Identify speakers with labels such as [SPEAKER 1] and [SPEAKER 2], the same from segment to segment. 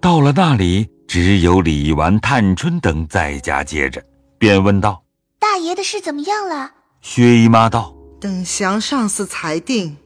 [SPEAKER 1] 到了那里，只有李纨、探春等在家接着，便问道：“
[SPEAKER 2] 大爷的事怎么样了？”
[SPEAKER 1] 薛姨妈道：“
[SPEAKER 3] 等祥上司裁定，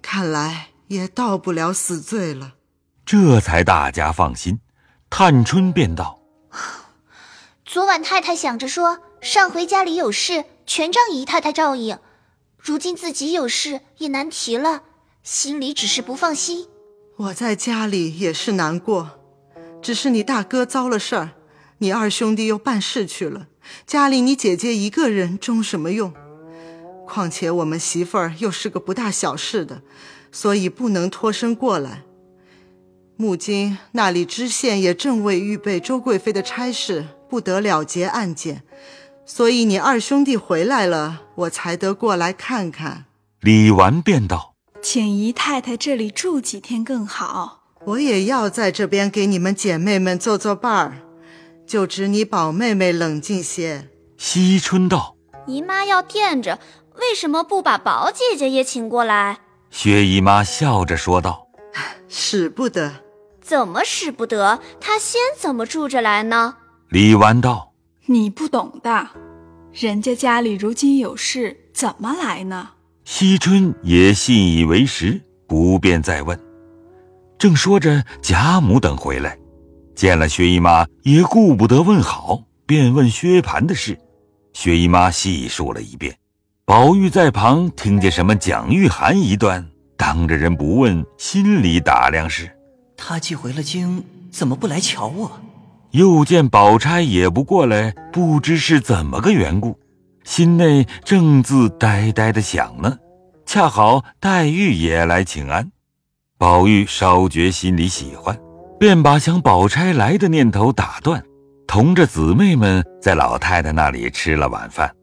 [SPEAKER 3] 看来也到不了死罪了。”
[SPEAKER 1] 这才大家放心。探春便道：“
[SPEAKER 2] 昨晚太太想着说，上回家里有事，全仗姨太太照应。如今自己有事，也难提了，心里只是不放心。
[SPEAKER 3] 我在家里也是难过，只是你大哥遭了事儿，你二兄弟又办事去了，家里你姐姐一个人中什么用？况且我们媳妇儿又是个不大小事的，所以不能脱身过来。”木京那里知县也正为预备周贵妃的差事，不得了结案件，所以你二兄弟回来了，我才得过来看看。
[SPEAKER 1] 李纨便道：“
[SPEAKER 4] 请姨太太这里住几天更好。
[SPEAKER 3] 我也要在这边给你们姐妹们做做伴儿，就只你宝妹妹冷静些。”
[SPEAKER 1] 惜春道：“
[SPEAKER 5] 姨妈要垫着，为什么不把宝姐姐也请过来？”
[SPEAKER 1] 薛姨妈笑着说道：“
[SPEAKER 3] 使不得。”
[SPEAKER 5] 怎么使不得？她先怎么住着来呢？
[SPEAKER 1] 李纨道：“
[SPEAKER 4] 你不懂的，人家家里如今有事，怎么来呢？”
[SPEAKER 1] 惜春也信以为实，不便再问。正说着，贾母等回来，见了薛姨妈，也顾不得问好，便问薛蟠的事。薛姨妈细述了一遍。宝玉在旁听见什么蒋玉菡一段，当着人不问，心里打量是。
[SPEAKER 6] 他既回了京，怎么不来瞧我？
[SPEAKER 1] 又见宝钗也不过来，不知是怎么个缘故，心内正自呆呆的想呢。恰好黛玉也来请安，宝玉稍觉心里喜欢，便把想宝钗来的念头打断，同着姊妹们在老太太那里吃了晚饭。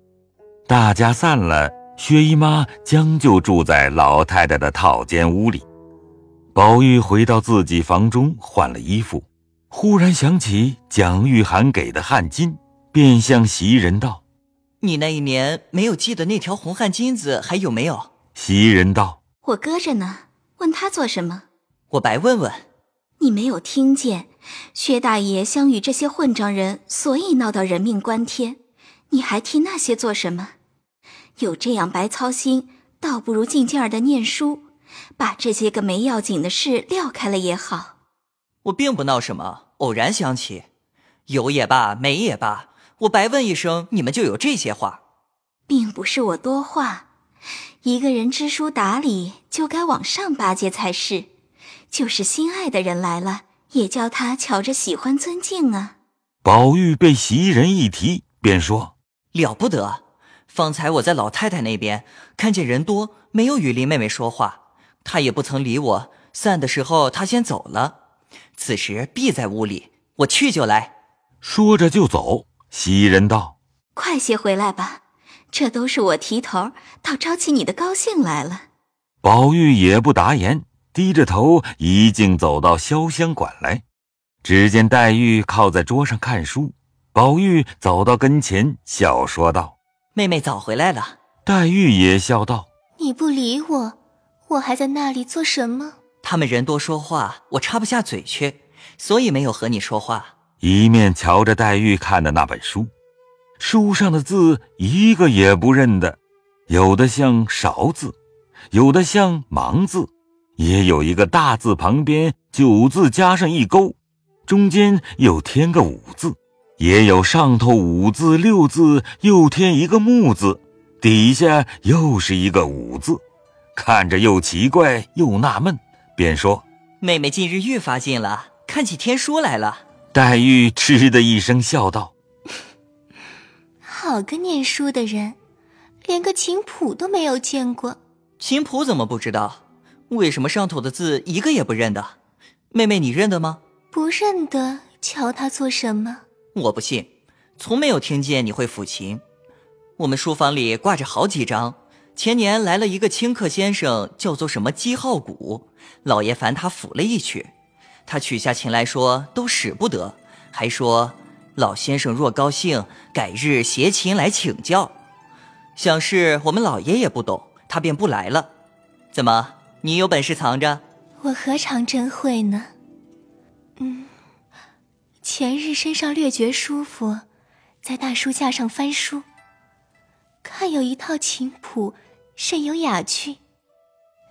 [SPEAKER 1] 大家散了，薛姨妈将就住在老太太的套间屋里。宝玉回到自己房中换了衣服，忽然想起蒋玉菡给的汗巾，便向袭人道：“
[SPEAKER 6] 你那一年没有系的那条红汗巾子还有没有？”
[SPEAKER 1] 袭人道：“
[SPEAKER 2] 我搁着呢，问他做什么？
[SPEAKER 6] 我白问问。
[SPEAKER 2] 你没有听见，薛大爷相与这些混账人，所以闹到人命关天。你还替那些做什么？有这样白操心，倒不如静静儿的念书。”把这些个没要紧的事撂开了也好。
[SPEAKER 6] 我并不闹什么，偶然想起，有也罢，没也罢，我白问一声，你们就有这些话。
[SPEAKER 2] 并不是我多话，一个人知书达理，就该往上巴结才是。就是心爱的人来了，也叫他瞧着喜欢尊敬啊。
[SPEAKER 1] 宝玉被袭人一提，便说：“
[SPEAKER 6] 了不得！方才我在老太太那边看见人多，没有与林妹妹说话。”她也不曾理我，散的时候她先走了。此时必在屋里，我去就来。
[SPEAKER 1] 说着就走。袭人道：“
[SPEAKER 2] 快些回来吧，这都是我提头，倒招起你的高兴来了。”
[SPEAKER 1] 宝玉也不答言，低着头一径走到潇湘馆来。只见黛玉靠在桌上看书，宝玉走到跟前，笑说道：“
[SPEAKER 6] 妹妹早回来了。”
[SPEAKER 1] 黛玉也笑道：“
[SPEAKER 2] 你不理我。”我还在那里做什么？
[SPEAKER 6] 他们人多说话，我插不下嘴去，所以没有和你说话。
[SPEAKER 1] 一面瞧着黛玉看的那本书，书上的字一个也不认得，有的像勺字，有的像芒字，也有一个大字旁边九字加上一勾，中间又添个五字，也有上头五字六字又添一个木字，底下又是一个五字。看着又奇怪又纳闷，便说：“
[SPEAKER 6] 妹妹近日愈发近了，看起天书来了。”
[SPEAKER 1] 黛玉嗤的一声笑道：“
[SPEAKER 2] 好个念书的人，连个琴谱都没有见过。
[SPEAKER 6] 琴谱怎么不知道？为什么上头的字一个也不认得？妹妹你认得吗？
[SPEAKER 2] 不认得，瞧他做什么？
[SPEAKER 6] 我不信，从没有听见你会抚琴。我们书房里挂着好几张。”前年来了一个清客先生，叫做什么姬浩古，老爷烦他抚了一曲，他取下琴来说都使不得，还说老先生若高兴，改日携琴来请教。想是我们老爷也不懂，他便不来了。怎么，你有本事藏着？
[SPEAKER 2] 我何尝真会呢？
[SPEAKER 7] 嗯，前日身上略觉舒服，在大书架上翻书，看有一套琴谱，甚有雅趣。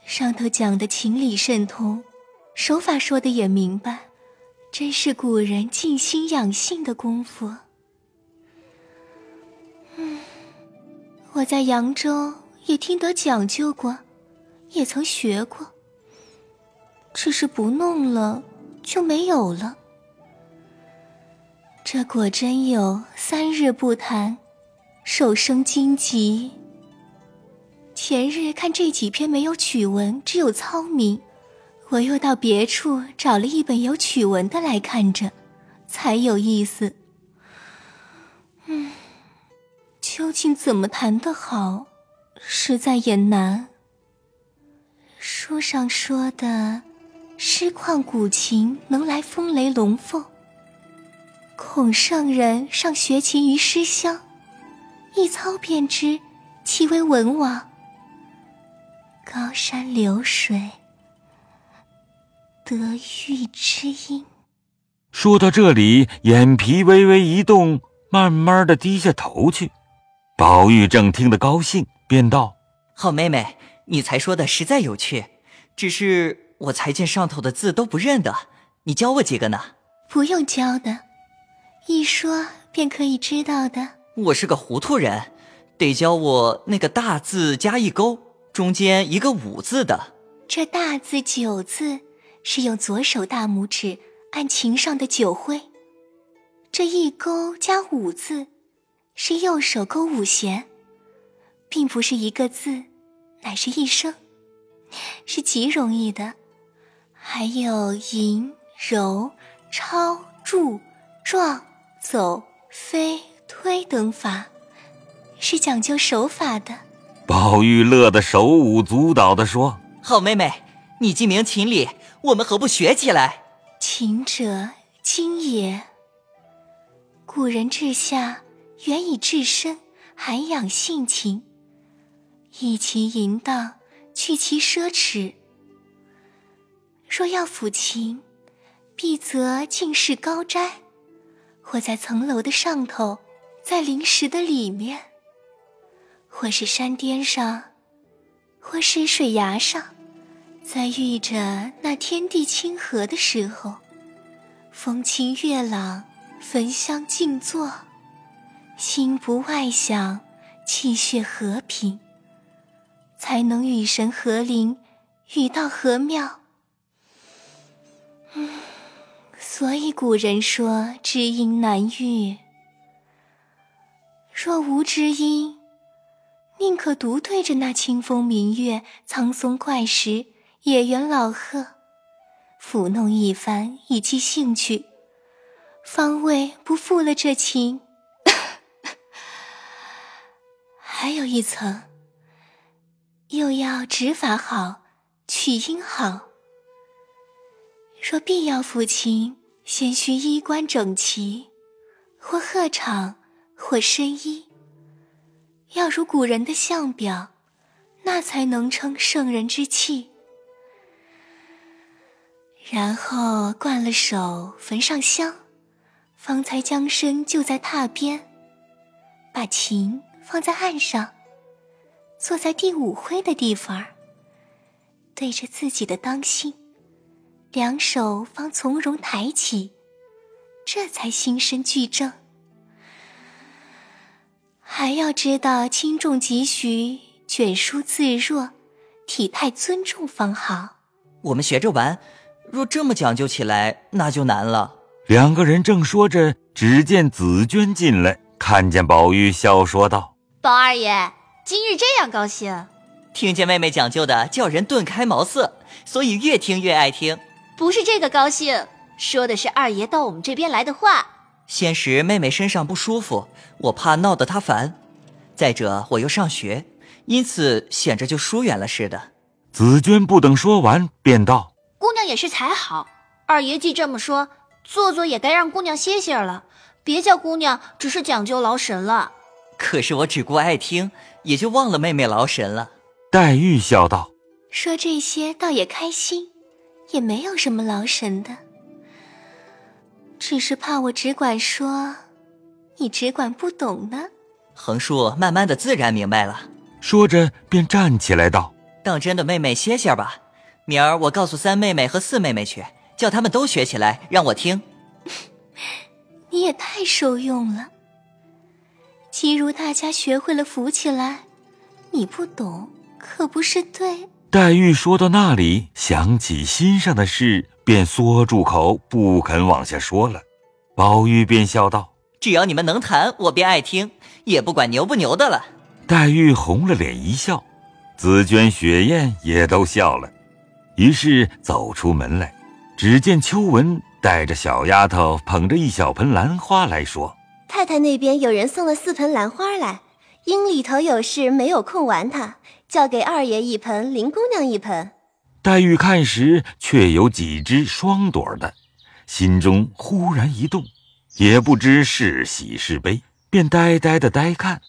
[SPEAKER 7] 上头讲的情理甚通，手法说的也明白，真是古人静心养性的功夫。嗯，我在扬州也听得讲究过，也曾学过，只是不弄了就没有了。这果真有三日不弹，手生荆棘。前日看这几篇没有曲文，只有糙名，我又到别处找了一本有曲文的来看着，才有意思。嗯，究竟怎么弹得好，实在也难。书上说的诗况古琴能来风雷龙凤，孔圣人尚学琴于诗乡，一操便知其为文王。高山流水，得遇知音。
[SPEAKER 1] 说到这里，眼皮微微一动，慢慢的低下头去。宝玉正听得高兴，便道：“
[SPEAKER 6] 好妹妹，你才说的实在有趣，只是我才见上头的字都不认得，你教我几个呢？”
[SPEAKER 7] 不用教的，一说便可以知道的。
[SPEAKER 6] 我是个糊涂人，得教我那个大字加一勾。中间一个五字的，
[SPEAKER 7] 这大字九字是用左手大拇指按琴上的九徽，这一勾加五字是右手勾五弦，并不是一个字，乃是一声，是极容易的。还有吟、揉、抄、注、撞、走、飞、推等法，是讲究手法的。
[SPEAKER 1] 宝玉乐得手舞足蹈地说：“
[SPEAKER 6] 好妹妹，你既明琴理，我们何不学起来？
[SPEAKER 7] 琴者，精也。古人治下，原以治身，涵养性情，一其淫荡，去其奢侈。若要抚琴，必则进士高斋，或在层楼的上头，在灵石的里面。”或是山巅上，或是水崖上，在遇着那天地清和的时候，风清月朗，焚香静坐，心不外想，气血和平，才能与神合灵，与道合妙。嗯，所以古人说知音难遇。若无知音。宁可独对着那清风明月、苍松怪石、野原老鹤，抚弄一番以寄兴趣，方为不负了这情。还有一层，又要指法好，曲音好。若必要抚琴，先须衣冠整齐，或鹤氅，或深衣。要如古人的相表，那才能称圣人之气。然后灌了手，焚上香，方才将身就在榻边，把琴放在案上，坐在第五徽的地方，对着自己的当心，两手方从容抬起，这才心身俱正。还要知道轻重急徐，卷舒自若，体态尊重方好。
[SPEAKER 6] 我们学着玩，若这么讲究起来，那就难了。
[SPEAKER 1] 两个人正说着，只见紫娟进来，看见宝玉，笑说道：“
[SPEAKER 5] 宝二爷，今日这样高兴，
[SPEAKER 6] 听见妹妹讲究的，叫人顿开茅塞，所以越听越爱听。
[SPEAKER 5] 不是这个高兴，说的是二爷到我们这边来的话。”
[SPEAKER 6] 先时妹妹身上不舒服，我怕闹得她烦；再者我又上学，因此显着就疏远了似的。
[SPEAKER 1] 紫娟不等说完，便道：“
[SPEAKER 5] 姑娘也是才好，二爷既这么说，做做也该让姑娘歇歇了，别叫姑娘只是讲究劳神了。
[SPEAKER 6] 可是我只顾爱听，也就忘了妹妹劳神了。”
[SPEAKER 1] 黛玉笑道：“
[SPEAKER 7] 说这些倒也开心，也没有什么劳神的。只是怕我只管说，你只管不懂呢。
[SPEAKER 6] 横竖慢慢的自然明白了。
[SPEAKER 1] 说着便站起来道：“
[SPEAKER 6] 当真的妹妹歇歇吧，明儿我告诉三妹妹和四妹妹去，叫他们都学起来，让我听。
[SPEAKER 7] 你也太受用了。既如大家学会了扶起来，你不懂可不是对。”
[SPEAKER 1] 黛玉说到那里，想起心上的事，便缩住口，不肯往下说了。宝玉便笑道：“
[SPEAKER 6] 只要你们能谈，我便爱听，也不管牛不牛的了。”
[SPEAKER 1] 黛玉红了脸一笑，紫鹃、雪雁也都笑了。于是走出门来，只见秋文带着小丫头捧着一小盆兰花来说：“
[SPEAKER 8] 太太那边有人送了四盆兰花来，因里头有事没有空玩它。”交给二爷一盆，林姑娘一盆。
[SPEAKER 1] 黛玉看时，却有几只双朵的，心中忽然一动，也不知是喜是悲，便呆呆的呆看。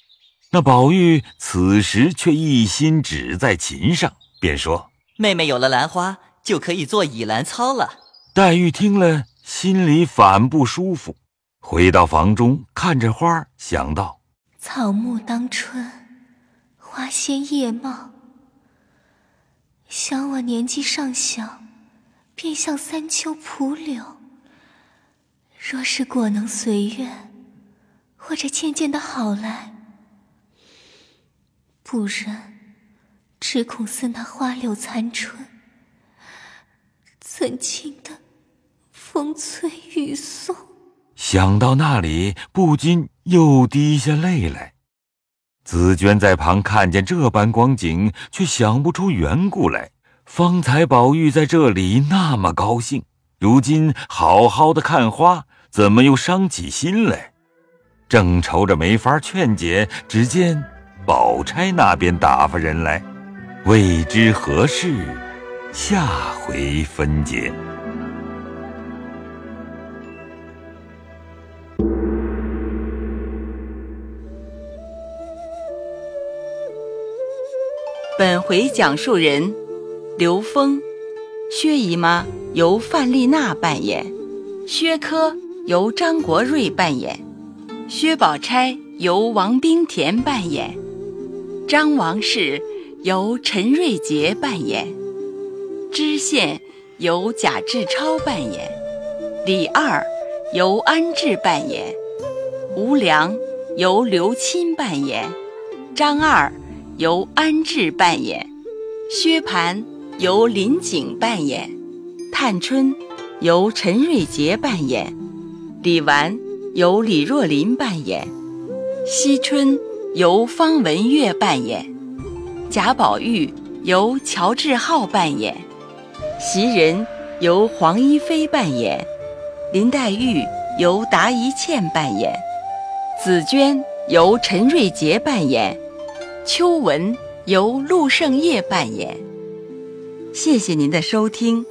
[SPEAKER 1] 那宝玉此时却一心只在琴上，便说：“
[SPEAKER 6] 妹妹有了兰花，就可以做倚兰操了。”
[SPEAKER 1] 黛玉听了，心里反不舒服，回到房中看着花，想到：
[SPEAKER 7] 草木当春。花鲜叶茂，想我年纪尚小，便像三秋蒲柳。若是果能随愿，或者渐渐的好来；不然，只恐似那花柳残春，曾经的风吹雨送？
[SPEAKER 1] 想到那里，不禁又滴下泪来。紫娟在旁看见这般光景，却想不出缘故来。方才宝玉在这里那么高兴，如今好好的看花，怎么又伤起心来？正愁着没法劝解，只见宝钗那边打发人来，未知何事，下回分解。
[SPEAKER 9] 本回讲述人：刘峰，薛姨妈由范丽娜扮演，薛科由张国瑞扮演，薛宝钗由王冰田扮演，张王氏由陈瑞杰扮演，知县由贾志超扮演，李二由安志扮演，吴良由刘钦扮演，张二。由安志扮演，薛蟠由林景扮演，探春由陈瑞杰扮演，李纨由李若琳扮演，惜春由方文月扮演，贾宝玉由乔治浩扮演，袭人由黄一飞扮演，林黛玉由达一茜扮演，紫娟由陈瑞杰扮演。秋文由陆胜业扮演，谢谢您的收听。